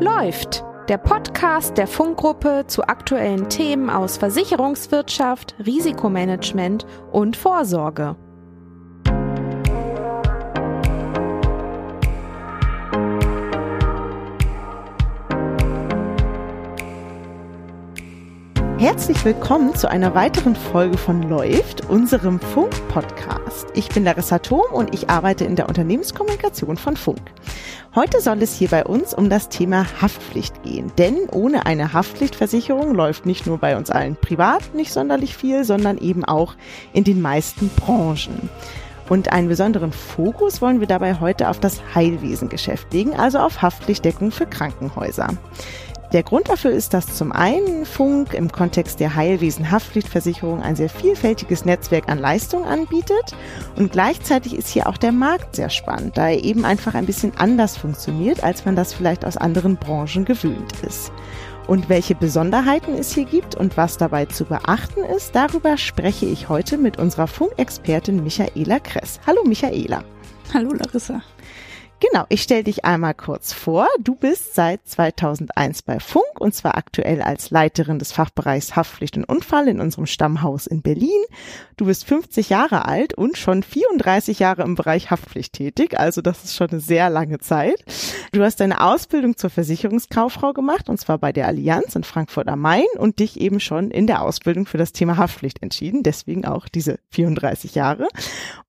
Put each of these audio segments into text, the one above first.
Läuft, der Podcast der Funkgruppe zu aktuellen Themen aus Versicherungswirtschaft, Risikomanagement und Vorsorge. Herzlich willkommen zu einer weiteren Folge von Läuft, unserem Funk-Podcast. Ich bin Larissa Thom und ich arbeite in der Unternehmenskommunikation von Funk. Heute soll es hier bei uns um das Thema Haftpflicht gehen, denn ohne eine Haftpflichtversicherung läuft nicht nur bei uns allen privat nicht sonderlich viel, sondern eben auch in den meisten Branchen. Und einen besonderen Fokus wollen wir dabei heute auf das Heilwesengeschäft legen, also auf Haftpflichtdeckung für Krankenhäuser. Der Grund dafür ist, dass zum einen Funk im Kontext der Heilwesen-Haftpflichtversicherung ein sehr vielfältiges Netzwerk an Leistungen anbietet und gleichzeitig ist hier auch der Markt sehr spannend, da er eben einfach ein bisschen anders funktioniert, als man das vielleicht aus anderen Branchen gewöhnt ist. Und welche Besonderheiten es hier gibt und was dabei zu beachten ist, darüber spreche ich heute mit unserer Funkexpertin Michaela Kress. Hallo Michaela. Hallo Larissa. Genau, ich stelle dich einmal kurz vor. Du bist seit 2001 bei Funk und zwar aktuell als Leiterin des Fachbereichs Haftpflicht und Unfall in unserem Stammhaus in Berlin. Du bist 50 Jahre alt und schon 34 Jahre im Bereich Haftpflicht tätig, also das ist schon eine sehr lange Zeit. Du hast deine Ausbildung zur Versicherungskauffrau gemacht und zwar bei der Allianz in Frankfurt am Main und dich eben schon in der Ausbildung für das Thema Haftpflicht entschieden, deswegen auch diese 34 Jahre.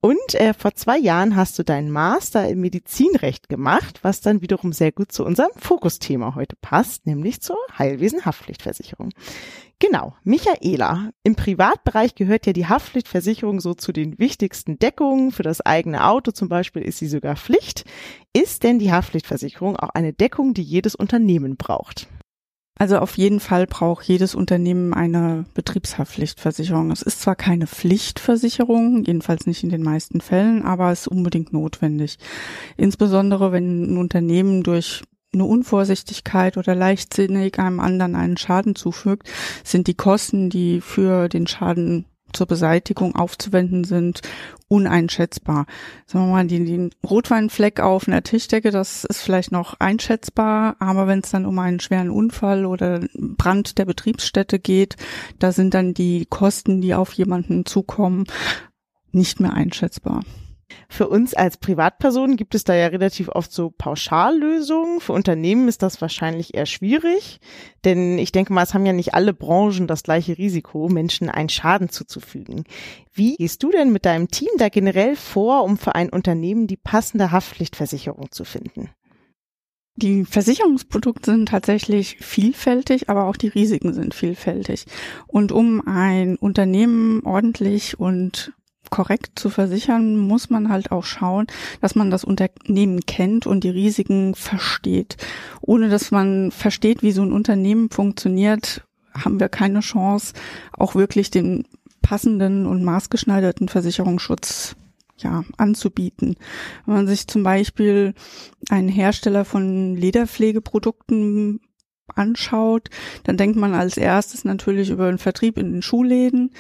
Und äh, vor zwei Jahren hast du deinen Master in Medizin Recht gemacht, was dann wiederum sehr gut zu unserem Fokusthema heute passt, nämlich zur Heilwesen-Haftpflichtversicherung. Genau, Michaela. Im Privatbereich gehört ja die Haftpflichtversicherung so zu den wichtigsten Deckungen. Für das eigene Auto zum Beispiel ist sie sogar Pflicht. Ist denn die Haftpflichtversicherung auch eine Deckung, die jedes Unternehmen braucht? Also auf jeden Fall braucht jedes Unternehmen eine Betriebshaftpflichtversicherung. Es ist zwar keine Pflichtversicherung, jedenfalls nicht in den meisten Fällen, aber es ist unbedingt notwendig. Insbesondere wenn ein Unternehmen durch eine Unvorsichtigkeit oder leichtsinnig einem anderen einen Schaden zufügt, sind die Kosten, die für den Schaden zur Beseitigung aufzuwenden sind, uneinschätzbar. Sagen wir mal, die, den Rotweinfleck auf einer Tischdecke, das ist vielleicht noch einschätzbar, aber wenn es dann um einen schweren Unfall oder Brand der Betriebsstätte geht, da sind dann die Kosten, die auf jemanden zukommen, nicht mehr einschätzbar. Für uns als Privatpersonen gibt es da ja relativ oft so Pauschallösungen. Für Unternehmen ist das wahrscheinlich eher schwierig, denn ich denke mal, es haben ja nicht alle Branchen das gleiche Risiko, Menschen einen Schaden zuzufügen. Wie gehst du denn mit deinem Team da generell vor, um für ein Unternehmen die passende Haftpflichtversicherung zu finden? Die Versicherungsprodukte sind tatsächlich vielfältig, aber auch die Risiken sind vielfältig. Und um ein Unternehmen ordentlich und korrekt zu versichern, muss man halt auch schauen, dass man das Unternehmen kennt und die Risiken versteht. Ohne dass man versteht, wie so ein Unternehmen funktioniert, haben wir keine Chance, auch wirklich den passenden und maßgeschneiderten Versicherungsschutz ja, anzubieten. Wenn man sich zum Beispiel einen Hersteller von Lederpflegeprodukten anschaut, dann denkt man als erstes natürlich über den Vertrieb in den Schuhläden,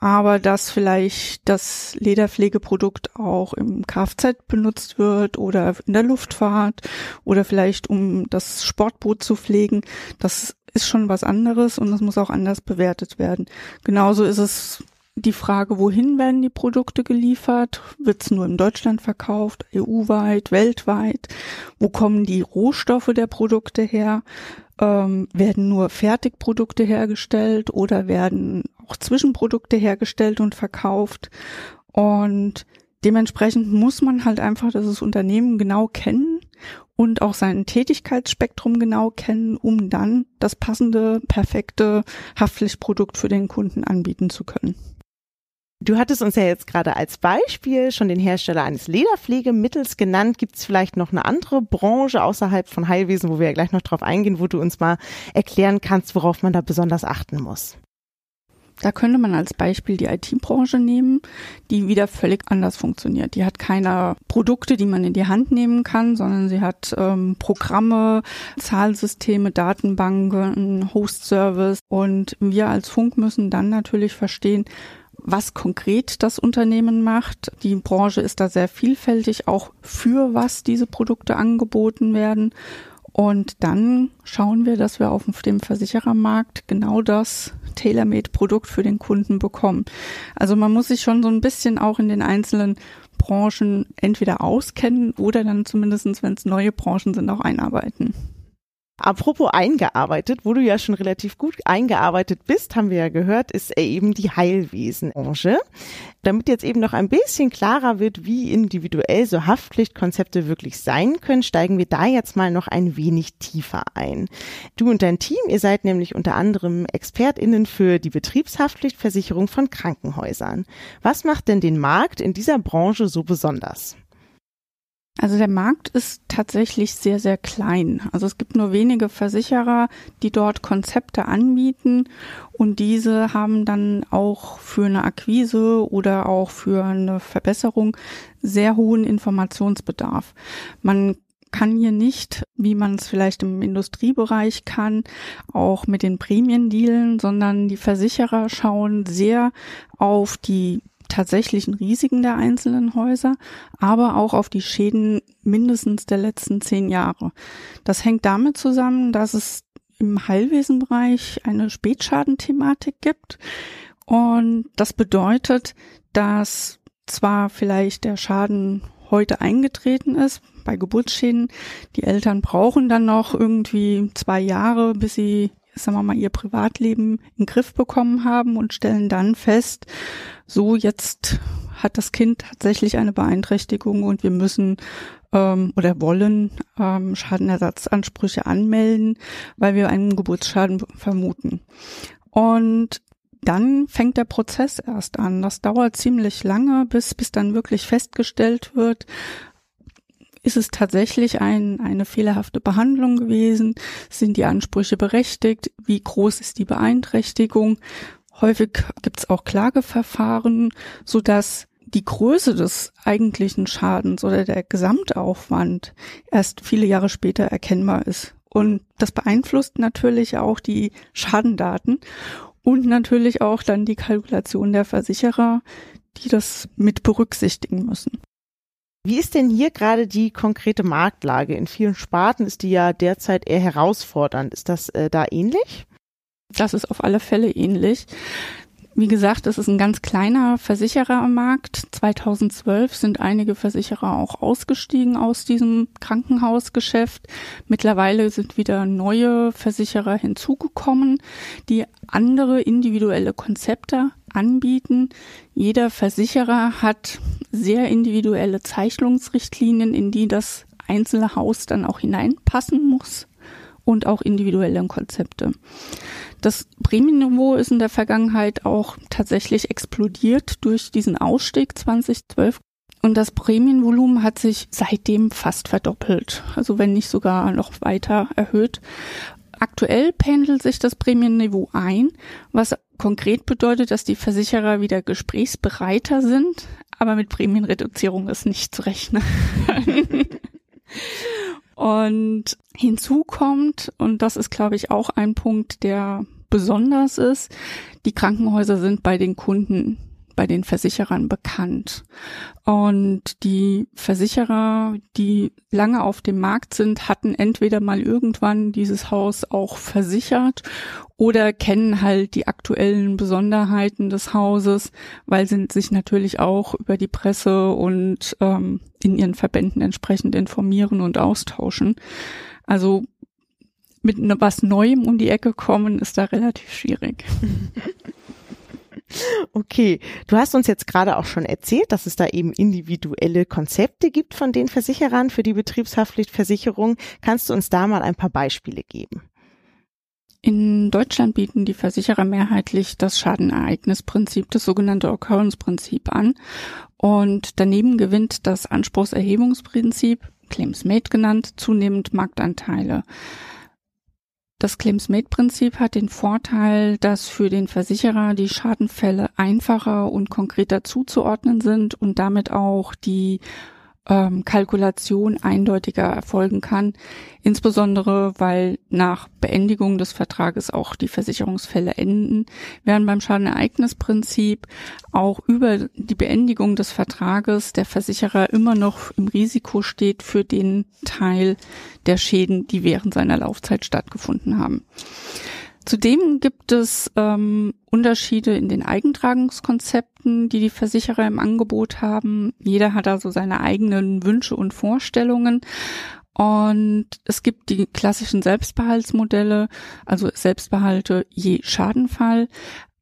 aber dass vielleicht das Lederpflegeprodukt auch im Kfz benutzt wird oder in der Luftfahrt oder vielleicht um das Sportboot zu pflegen, das ist schon was anderes und das muss auch anders bewertet werden. Genauso ist es die Frage, wohin werden die Produkte geliefert? Wird es nur in Deutschland verkauft, EU-weit, weltweit? Wo kommen die Rohstoffe der Produkte her? Ähm, werden nur Fertigprodukte hergestellt oder werden auch Zwischenprodukte hergestellt und verkauft. Und dementsprechend muss man halt einfach das Unternehmen genau kennen und auch sein Tätigkeitsspektrum genau kennen, um dann das passende, perfekte Haftpflichtprodukt für den Kunden anbieten zu können. Du hattest uns ja jetzt gerade als Beispiel schon den Hersteller eines Lederpflegemittels genannt. Gibt es vielleicht noch eine andere Branche außerhalb von Heilwesen, wo wir ja gleich noch drauf eingehen, wo du uns mal erklären kannst, worauf man da besonders achten muss? Da könnte man als Beispiel die IT-Branche nehmen, die wieder völlig anders funktioniert. Die hat keine Produkte, die man in die Hand nehmen kann, sondern sie hat ähm, Programme, Zahlsysteme, Datenbanken, Host-Service. Und wir als Funk müssen dann natürlich verstehen, was konkret das Unternehmen macht. Die Branche ist da sehr vielfältig, auch für was diese Produkte angeboten werden Und dann schauen wir, dass wir auf dem Versicherermarkt genau das Tailor-Made-Produkt für den Kunden bekommen. Also man muss sich schon so ein bisschen auch in den einzelnen Branchen entweder auskennen oder dann zumindestens, wenn es neue Branchen sind, auch einarbeiten. Apropos eingearbeitet, wo du ja schon relativ gut eingearbeitet bist, haben wir ja gehört, ist eben die Heilwesenbranche. Damit jetzt eben noch ein bisschen klarer wird, wie individuell so Haftpflichtkonzepte wirklich sein können, steigen wir da jetzt mal noch ein wenig tiefer ein. Du und dein Team, ihr seid nämlich unter anderem ExpertInnen für die Betriebshaftpflichtversicherung von Krankenhäusern. Was macht denn den Markt in dieser Branche so besonders? Also der Markt ist tatsächlich sehr, sehr klein. Also es gibt nur wenige Versicherer, die dort Konzepte anbieten und diese haben dann auch für eine Akquise oder auch für eine Verbesserung sehr hohen Informationsbedarf. Man kann hier nicht, wie man es vielleicht im Industriebereich kann, auch mit den Prämien dealen, sondern die Versicherer schauen sehr auf die tatsächlichen Risiken der einzelnen Häuser, aber auch auf die Schäden mindestens der letzten zehn Jahre. Das hängt damit zusammen, dass es im Heilwesenbereich eine Spätschadenthematik gibt. Und das bedeutet, dass zwar vielleicht der Schaden heute eingetreten ist, bei Geburtsschäden, die Eltern brauchen dann noch irgendwie zwei Jahre, bis sie sagen wir mal, ihr Privatleben in den Griff bekommen haben und stellen dann fest, so jetzt hat das Kind tatsächlich eine Beeinträchtigung und wir müssen ähm, oder wollen ähm, Schadenersatzansprüche anmelden, weil wir einen Geburtsschaden vermuten. Und dann fängt der Prozess erst an. Das dauert ziemlich lange, bis, bis dann wirklich festgestellt wird, ist es tatsächlich ein, eine fehlerhafte Behandlung gewesen? Sind die Ansprüche berechtigt? Wie groß ist die Beeinträchtigung? Häufig gibt es auch Klageverfahren, so dass die Größe des eigentlichen Schadens oder der Gesamtaufwand erst viele Jahre später erkennbar ist. Und das beeinflusst natürlich auch die Schadendaten und natürlich auch dann die Kalkulation der Versicherer, die das mit berücksichtigen müssen. Wie ist denn hier gerade die konkrete Marktlage? In vielen Sparten ist die ja derzeit eher herausfordernd. Ist das äh, da ähnlich? Das ist auf alle Fälle ähnlich. Wie gesagt, es ist ein ganz kleiner Versicherermarkt. 2012 sind einige Versicherer auch ausgestiegen aus diesem Krankenhausgeschäft. Mittlerweile sind wieder neue Versicherer hinzugekommen, die andere individuelle Konzepte anbieten. Jeder Versicherer hat sehr individuelle Zeichnungsrichtlinien, in die das einzelne Haus dann auch hineinpassen muss und auch individuelle Konzepte. Das Prämienniveau ist in der Vergangenheit auch tatsächlich explodiert durch diesen Ausstieg 2012. Und das Prämienvolumen hat sich seitdem fast verdoppelt, also wenn nicht sogar noch weiter erhöht. Aktuell pendelt sich das Prämienniveau ein, was konkret bedeutet, dass die Versicherer wieder gesprächsbereiter sind, aber mit Prämienreduzierung ist nicht zu rechnen. und hinzu kommt, und das ist, glaube ich, auch ein Punkt, der besonders ist, die Krankenhäuser sind bei den Kunden bei den Versicherern bekannt. Und die Versicherer, die lange auf dem Markt sind, hatten entweder mal irgendwann dieses Haus auch versichert oder kennen halt die aktuellen Besonderheiten des Hauses, weil sie sich natürlich auch über die Presse und ähm, in ihren Verbänden entsprechend informieren und austauschen. Also mit was Neuem um die Ecke kommen, ist da relativ schwierig. Okay, du hast uns jetzt gerade auch schon erzählt, dass es da eben individuelle Konzepte gibt von den Versicherern für die Betriebshaftpflichtversicherung. Kannst du uns da mal ein paar Beispiele geben? In Deutschland bieten die Versicherer mehrheitlich das Schadenereignisprinzip, das sogenannte Occurrence-Prinzip an. Und daneben gewinnt das Anspruchserhebungsprinzip, Claims Made genannt, zunehmend Marktanteile. Das Claims-Made-Prinzip hat den Vorteil, dass für den Versicherer die Schadenfälle einfacher und konkreter zuzuordnen sind und damit auch die ähm, Kalkulation eindeutiger erfolgen kann, insbesondere weil nach Beendigung des Vertrages auch die Versicherungsfälle enden, während beim Schadenereignisprinzip auch über die Beendigung des Vertrages der Versicherer immer noch im Risiko steht für den Teil der Schäden, die während seiner Laufzeit stattgefunden haben. Zudem gibt es ähm, Unterschiede in den Eigentragungskonzepten, die die Versicherer im Angebot haben. Jeder hat also seine eigenen Wünsche und Vorstellungen. Und es gibt die klassischen Selbstbehaltsmodelle, also Selbstbehalte je Schadenfall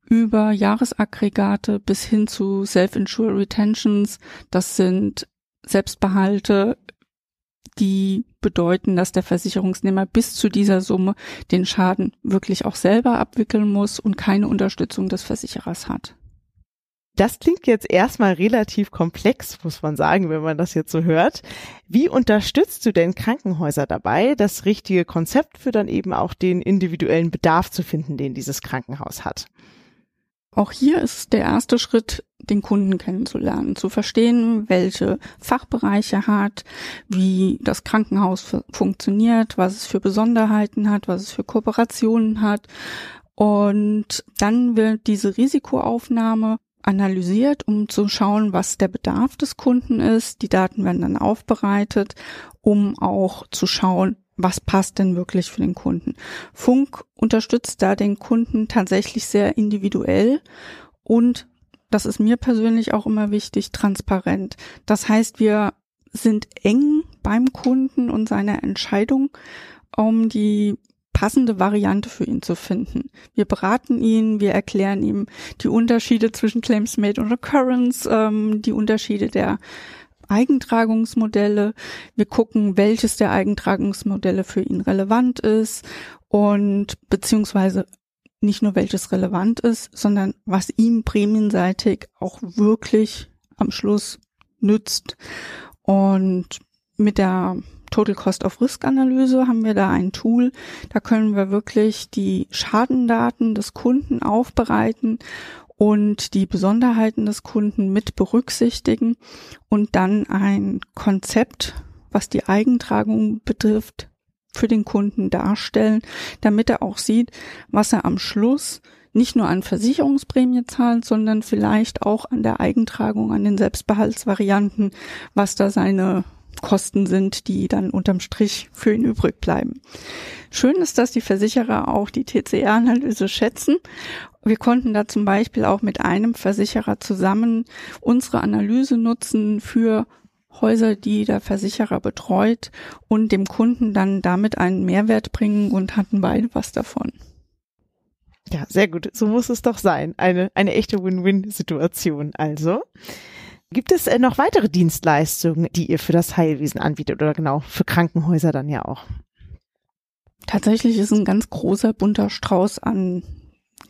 über Jahresaggregate bis hin zu Self-Insure Retentions. Das sind Selbstbehalte die bedeuten, dass der Versicherungsnehmer bis zu dieser Summe den Schaden wirklich auch selber abwickeln muss und keine Unterstützung des Versicherers hat. Das klingt jetzt erstmal relativ komplex, muss man sagen, wenn man das jetzt so hört. Wie unterstützt du denn Krankenhäuser dabei, das richtige Konzept für dann eben auch den individuellen Bedarf zu finden, den dieses Krankenhaus hat? Auch hier ist der erste Schritt, den Kunden kennenzulernen, zu verstehen, welche Fachbereiche er hat, wie das Krankenhaus funktioniert, was es für Besonderheiten hat, was es für Kooperationen hat. Und dann wird diese Risikoaufnahme analysiert, um zu schauen, was der Bedarf des Kunden ist. Die Daten werden dann aufbereitet, um auch zu schauen, was passt denn wirklich für den Kunden. Funk unterstützt da den Kunden tatsächlich sehr individuell und das ist mir persönlich auch immer wichtig, transparent. Das heißt, wir sind eng beim Kunden und seiner Entscheidung, um die passende Variante für ihn zu finden. Wir beraten ihn, wir erklären ihm die Unterschiede zwischen Claims Made und Occurrence, ähm, die Unterschiede der Eigentragungsmodelle. Wir gucken, welches der Eigentragungsmodelle für ihn relevant ist und beziehungsweise nicht nur welches relevant ist, sondern was ihm prämienseitig auch wirklich am Schluss nützt. Und mit der Total Cost of Risk Analyse haben wir da ein Tool. Da können wir wirklich die Schadendaten des Kunden aufbereiten und die Besonderheiten des Kunden mit berücksichtigen und dann ein Konzept, was die Eigentragung betrifft, für den Kunden darstellen, damit er auch sieht, was er am Schluss nicht nur an Versicherungsprämie zahlt, sondern vielleicht auch an der Eigentragung, an den Selbstbehaltsvarianten, was da seine Kosten sind, die dann unterm Strich für ihn übrig bleiben. Schön ist, dass die Versicherer auch die TCR-Analyse schätzen. Wir konnten da zum Beispiel auch mit einem Versicherer zusammen unsere Analyse nutzen für Häuser, die der Versicherer betreut und dem Kunden dann damit einen Mehrwert bringen und hatten beide was davon. Ja, sehr gut. So muss es doch sein. Eine, eine echte Win-Win-Situation also. Gibt es äh, noch weitere Dienstleistungen, die ihr für das Heilwesen anbietet oder genau für Krankenhäuser dann ja auch? Tatsächlich ist ein ganz großer bunter Strauß an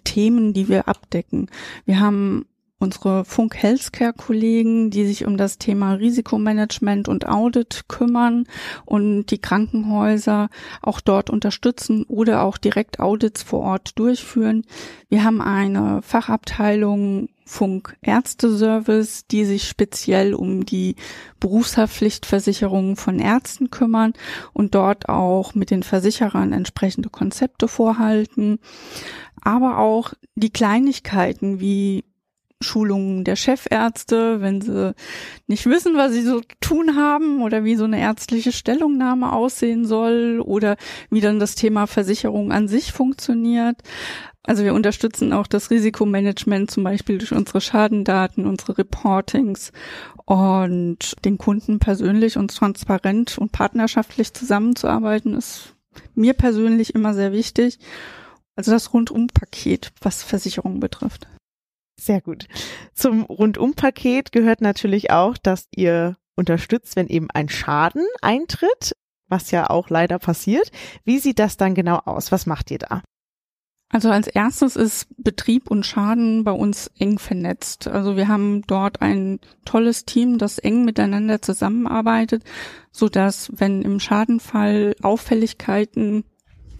Themen, die wir abdecken. Wir haben unsere Funk Healthcare Kollegen, die sich um das Thema Risikomanagement und Audit kümmern und die Krankenhäuser auch dort unterstützen oder auch direkt Audits vor Ort durchführen. Wir haben eine Fachabteilung Funk Ärzteservice, die sich speziell um die Berufshaftpflichtversicherung von Ärzten kümmern und dort auch mit den Versicherern entsprechende Konzepte vorhalten. Aber auch die Kleinigkeiten wie Schulungen der Chefärzte, wenn sie nicht wissen, was sie so tun haben oder wie so eine ärztliche Stellungnahme aussehen soll oder wie dann das Thema Versicherung an sich funktioniert. Also wir unterstützen auch das Risikomanagement zum Beispiel durch unsere Schadendaten, unsere Reportings und den Kunden persönlich und transparent und partnerschaftlich zusammenzuarbeiten ist mir persönlich immer sehr wichtig. Also das Rundumpaket, was Versicherungen betrifft. Sehr gut. Zum Rundumpaket gehört natürlich auch, dass ihr unterstützt, wenn eben ein Schaden eintritt, was ja auch leider passiert. Wie sieht das dann genau aus? Was macht ihr da? Also als erstes ist Betrieb und Schaden bei uns eng vernetzt. Also wir haben dort ein tolles Team, das eng miteinander zusammenarbeitet, so dass wenn im Schadenfall Auffälligkeiten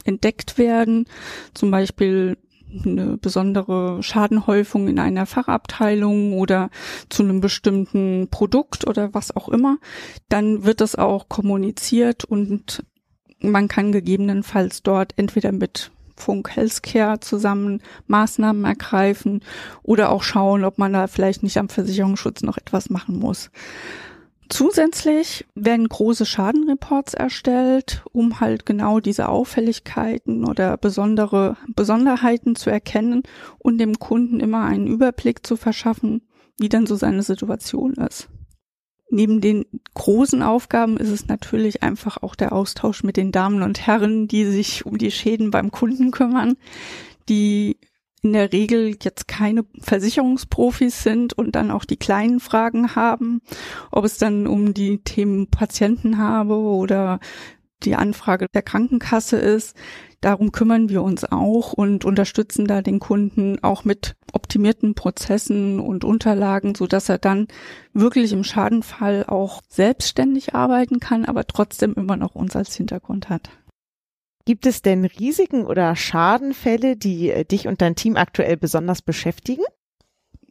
entdeckt werden, zum Beispiel eine besondere Schadenhäufung in einer Fachabteilung oder zu einem bestimmten Produkt oder was auch immer, dann wird das auch kommuniziert und man kann gegebenenfalls dort entweder mit Funk Healthcare zusammen Maßnahmen ergreifen oder auch schauen, ob man da vielleicht nicht am Versicherungsschutz noch etwas machen muss. Zusätzlich werden große Schadenreports erstellt, um halt genau diese Auffälligkeiten oder besondere Besonderheiten zu erkennen und dem Kunden immer einen Überblick zu verschaffen, wie dann so seine Situation ist. Neben den großen Aufgaben ist es natürlich einfach auch der Austausch mit den Damen und Herren, die sich um die Schäden beim Kunden kümmern, die in der Regel jetzt keine Versicherungsprofis sind und dann auch die kleinen Fragen haben, ob es dann um die Themen Patienten habe oder die Anfrage der Krankenkasse ist. Darum kümmern wir uns auch und unterstützen da den Kunden auch mit optimierten Prozessen und Unterlagen, so dass er dann wirklich im Schadenfall auch selbstständig arbeiten kann, aber trotzdem immer noch uns als Hintergrund hat. Gibt es denn Risiken oder Schadenfälle, die äh, dich und dein Team aktuell besonders beschäftigen?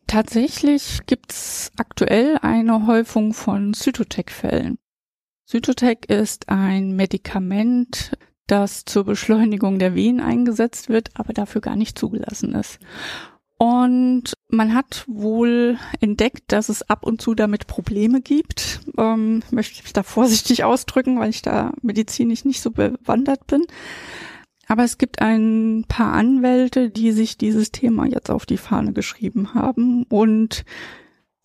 Tatsächlich gibt es aktuell eine Häufung von Cytotec-Fällen. Cytotec ist ein Medikament, das zur Beschleunigung der Wehen eingesetzt wird, aber dafür gar nicht zugelassen ist. Und man hat wohl entdeckt, dass es ab und zu damit Probleme gibt. Ähm, möchte ich da vorsichtig ausdrücken, weil ich da medizinisch nicht so bewandert bin. Aber es gibt ein paar Anwälte, die sich dieses Thema jetzt auf die Fahne geschrieben haben und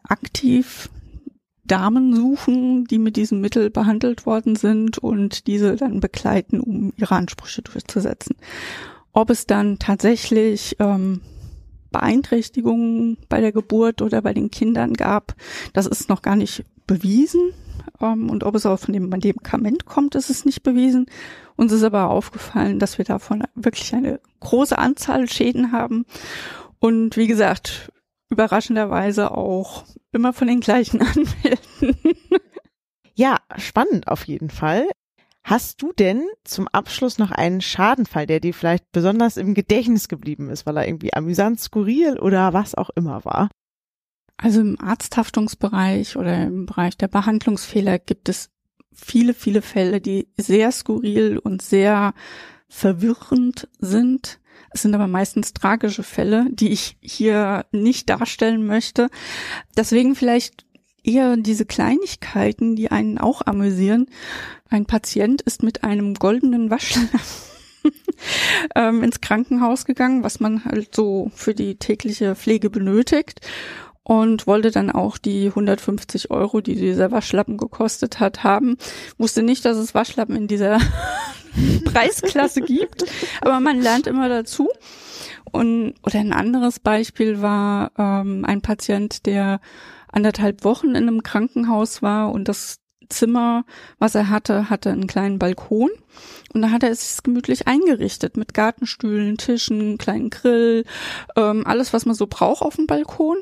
aktiv Damen suchen, die mit diesem Mittel behandelt worden sind und diese dann begleiten, um ihre Ansprüche durchzusetzen. Ob es dann tatsächlich ähm, Beeinträchtigungen bei der Geburt oder bei den Kindern gab, das ist noch gar nicht bewiesen. Ähm, und ob es auch von dem Medikament kommt, ist es nicht bewiesen. Uns ist aber aufgefallen, dass wir davon wirklich eine große Anzahl Schäden haben. Und wie gesagt, überraschenderweise auch immer von den gleichen Anwälten. Ja, spannend auf jeden Fall. Hast du denn zum Abschluss noch einen Schadenfall, der dir vielleicht besonders im Gedächtnis geblieben ist, weil er irgendwie amüsant, skurril oder was auch immer war? Also im Arzthaftungsbereich oder im Bereich der Behandlungsfehler gibt es viele, viele Fälle, die sehr skurril und sehr verwirrend sind. Es sind aber meistens tragische Fälle, die ich hier nicht darstellen möchte. Deswegen vielleicht eher diese Kleinigkeiten, die einen auch amüsieren. Ein Patient ist mit einem goldenen Waschlappen ähm, ins Krankenhaus gegangen, was man halt so für die tägliche Pflege benötigt und wollte dann auch die 150 Euro, die dieser Waschlappen gekostet hat, haben. Wusste nicht, dass es Waschlappen in dieser Preisklasse gibt, aber man lernt immer dazu. Und oder ein anderes Beispiel war ähm, ein Patient, der anderthalb Wochen in einem Krankenhaus war und das Zimmer, was er hatte, hatte einen kleinen Balkon. Und da hat er es gemütlich eingerichtet mit Gartenstühlen, Tischen, kleinen Grill, ähm, alles, was man so braucht auf dem Balkon.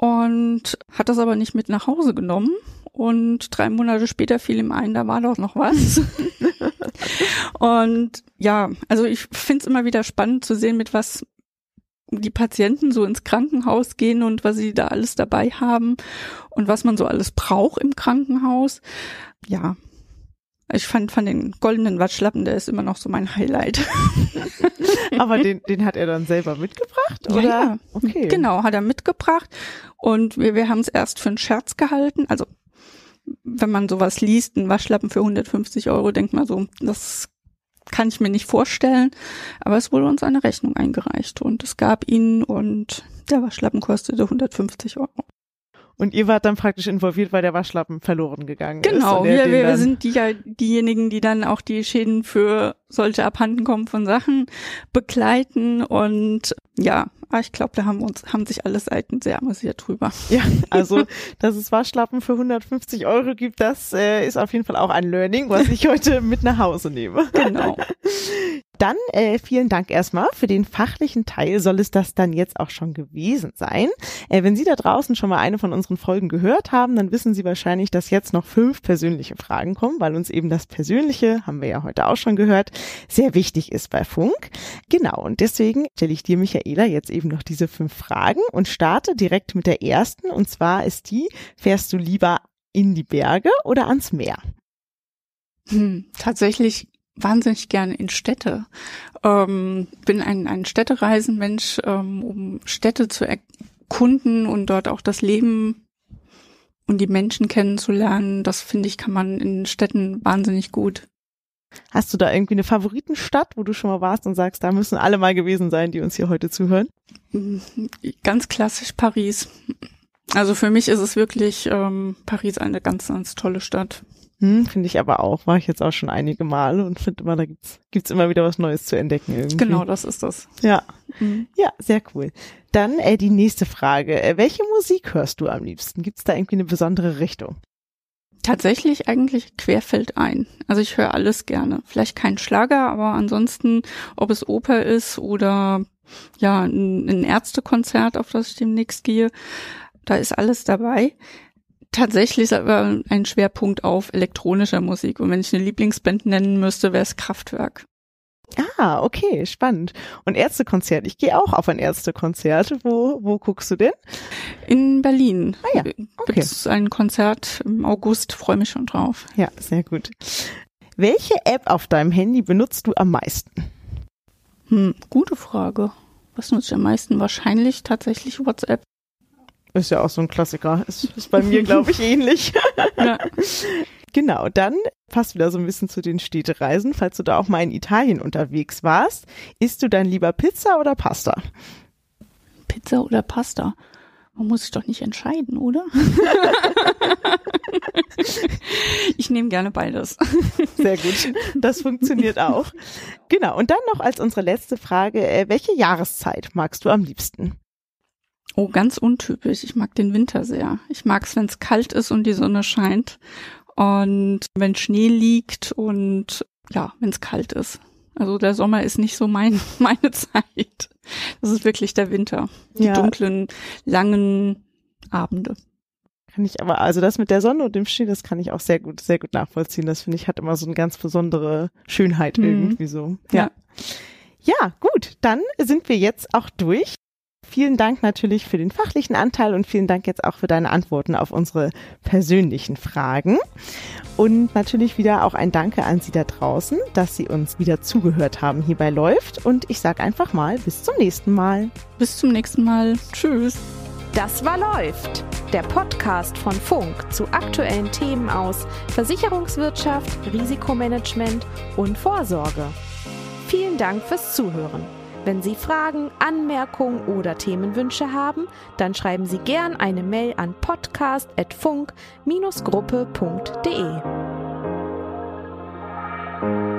Und hat das aber nicht mit nach Hause genommen. Und drei Monate später fiel ihm ein, da war doch noch was. und ja, also ich finde es immer wieder spannend zu sehen, mit was die Patienten so ins Krankenhaus gehen und was sie da alles dabei haben und was man so alles braucht im Krankenhaus. Ja, ich fand von den goldenen Wattschlappen, der ist immer noch so mein Highlight. Aber den, den hat er dann selber mitgebracht? Oder? Ja, okay. Genau, hat er mitgebracht. Und wir, wir haben es erst für einen Scherz gehalten. Also, wenn man sowas liest, ein Waschlappen für 150 Euro, denkt man so, das kann ich mir nicht vorstellen. Aber es wurde uns eine Rechnung eingereicht und es gab ihn und der Waschlappen kostete 150 Euro. Und ihr wart dann praktisch involviert, weil der Waschlappen verloren gegangen genau, ist. Genau, wir, wir sind die, diejenigen, die dann auch die Schäden für solche Abhandenkommen von Sachen begleiten und ja, ich glaube, da haben uns, haben sich alle Seiten sehr amüsiert drüber. Ja, also, dass es Waschlappen für 150 Euro gibt, das äh, ist auf jeden Fall auch ein Learning, was ich heute mit nach Hause nehme. Genau. Dann äh, vielen Dank erstmal für den fachlichen Teil. Soll es das dann jetzt auch schon gewesen sein? Äh, wenn Sie da draußen schon mal eine von unseren Folgen gehört haben, dann wissen Sie wahrscheinlich, dass jetzt noch fünf persönliche Fragen kommen, weil uns eben das Persönliche, haben wir ja heute auch schon gehört, sehr wichtig ist bei Funk. Genau, und deswegen stelle ich dir, Michaela, jetzt eben noch diese fünf Fragen und starte direkt mit der ersten. Und zwar ist die, fährst du lieber in die Berge oder ans Meer? Hm, tatsächlich wahnsinnig gerne in Städte. Ähm, bin ein, ein Städtereisenmensch, ähm, um Städte zu erkunden und dort auch das Leben und die Menschen kennenzulernen. Das finde ich, kann man in Städten wahnsinnig gut. Hast du da irgendwie eine Favoritenstadt, wo du schon mal warst und sagst, da müssen alle mal gewesen sein, die uns hier heute zuhören? Ganz klassisch Paris. Also für mich ist es wirklich ähm, Paris eine ganz, ganz tolle Stadt. Hm, finde ich aber auch. War ich jetzt auch schon einige Male und finde immer, da gibt's gibt's immer wieder was Neues zu entdecken irgendwie. Genau, das ist das. Ja. Mhm. Ja, sehr cool. Dann äh, die nächste Frage. Äh, welche Musik hörst du am liebsten? Gibt's da irgendwie eine besondere Richtung? Tatsächlich eigentlich querfeld ein. Also ich höre alles gerne. Vielleicht kein Schlager, aber ansonsten, ob es Oper ist oder ja, ein Ärztekonzert, auf das ich demnächst gehe, da ist alles dabei tatsächlich ist aber ein Schwerpunkt auf elektronischer Musik. Und wenn ich eine Lieblingsband nennen müsste, wäre es Kraftwerk. Ah, okay, spannend. Und Ärztekonzert. Ich gehe auch auf ein Ärztekonzert. Wo, wo guckst du denn? In Berlin. Ah ja, okay. Gibt ein Konzert im August, freue mich schon drauf. Ja, sehr gut. Welche App auf deinem Handy benutzt du am meisten? Hm, gute Frage. Was nutze ich am meisten? Wahrscheinlich tatsächlich WhatsApp. Ist ja auch so ein Klassiker. Ist, ist bei mir, glaube ich, ähnlich. ja. Genau, dann passt wieder so ein bisschen zu den Städtereisen. Falls du da auch mal in Italien unterwegs warst, isst du dann lieber Pizza oder Pasta? Pizza oder Pasta? Man muss sich doch nicht entscheiden, oder? ich nehme gerne beides. Sehr gut. Das funktioniert auch. Genau. Und dann noch als unsere letzte Frage, äh, welche Jahreszeit magst du am liebsten? Oh, ganz untypisch. Ich mag den Winter sehr. Ich mag es, wenn es kalt ist und die Sonne scheint und wenn Schnee liegt und ja, wenn es kalt ist. Also der Sommer ist nicht so mein, meine Zeit. Das ist wirklich der Winter. Die ja. dunklen, langen Abende. Kann ich aber, also das mit der Sonne und dem Schnee, das kann ich auch sehr gut, sehr gut nachvollziehen. Das finde ich hat immer so eine ganz besondere Schönheit mhm. irgendwie so. Ja. ja. Ja, gut, dann sind wir jetzt auch durch. Vielen Dank natürlich für den fachlichen Anteil und vielen Dank jetzt auch für deine Antworten auf unsere persönlichen Fragen. Und natürlich wieder auch ein Danke an Sie da draußen, dass Sie uns wieder zugehört haben hierbei läuft. Und ich sage einfach mal bis zum nächsten Mal. Bis zum nächsten Mal. Tschüss. Das war läuft. Der Podcast von Funk zu aktuellen Themen aus Versicherungswirtschaft, Risikomanagement und Vorsorge. Vielen Dank fürs Zuhören. Wenn Sie Fragen, Anmerkungen oder Themenwünsche haben, dann schreiben Sie gern eine Mail an podcast.funk-gruppe.de.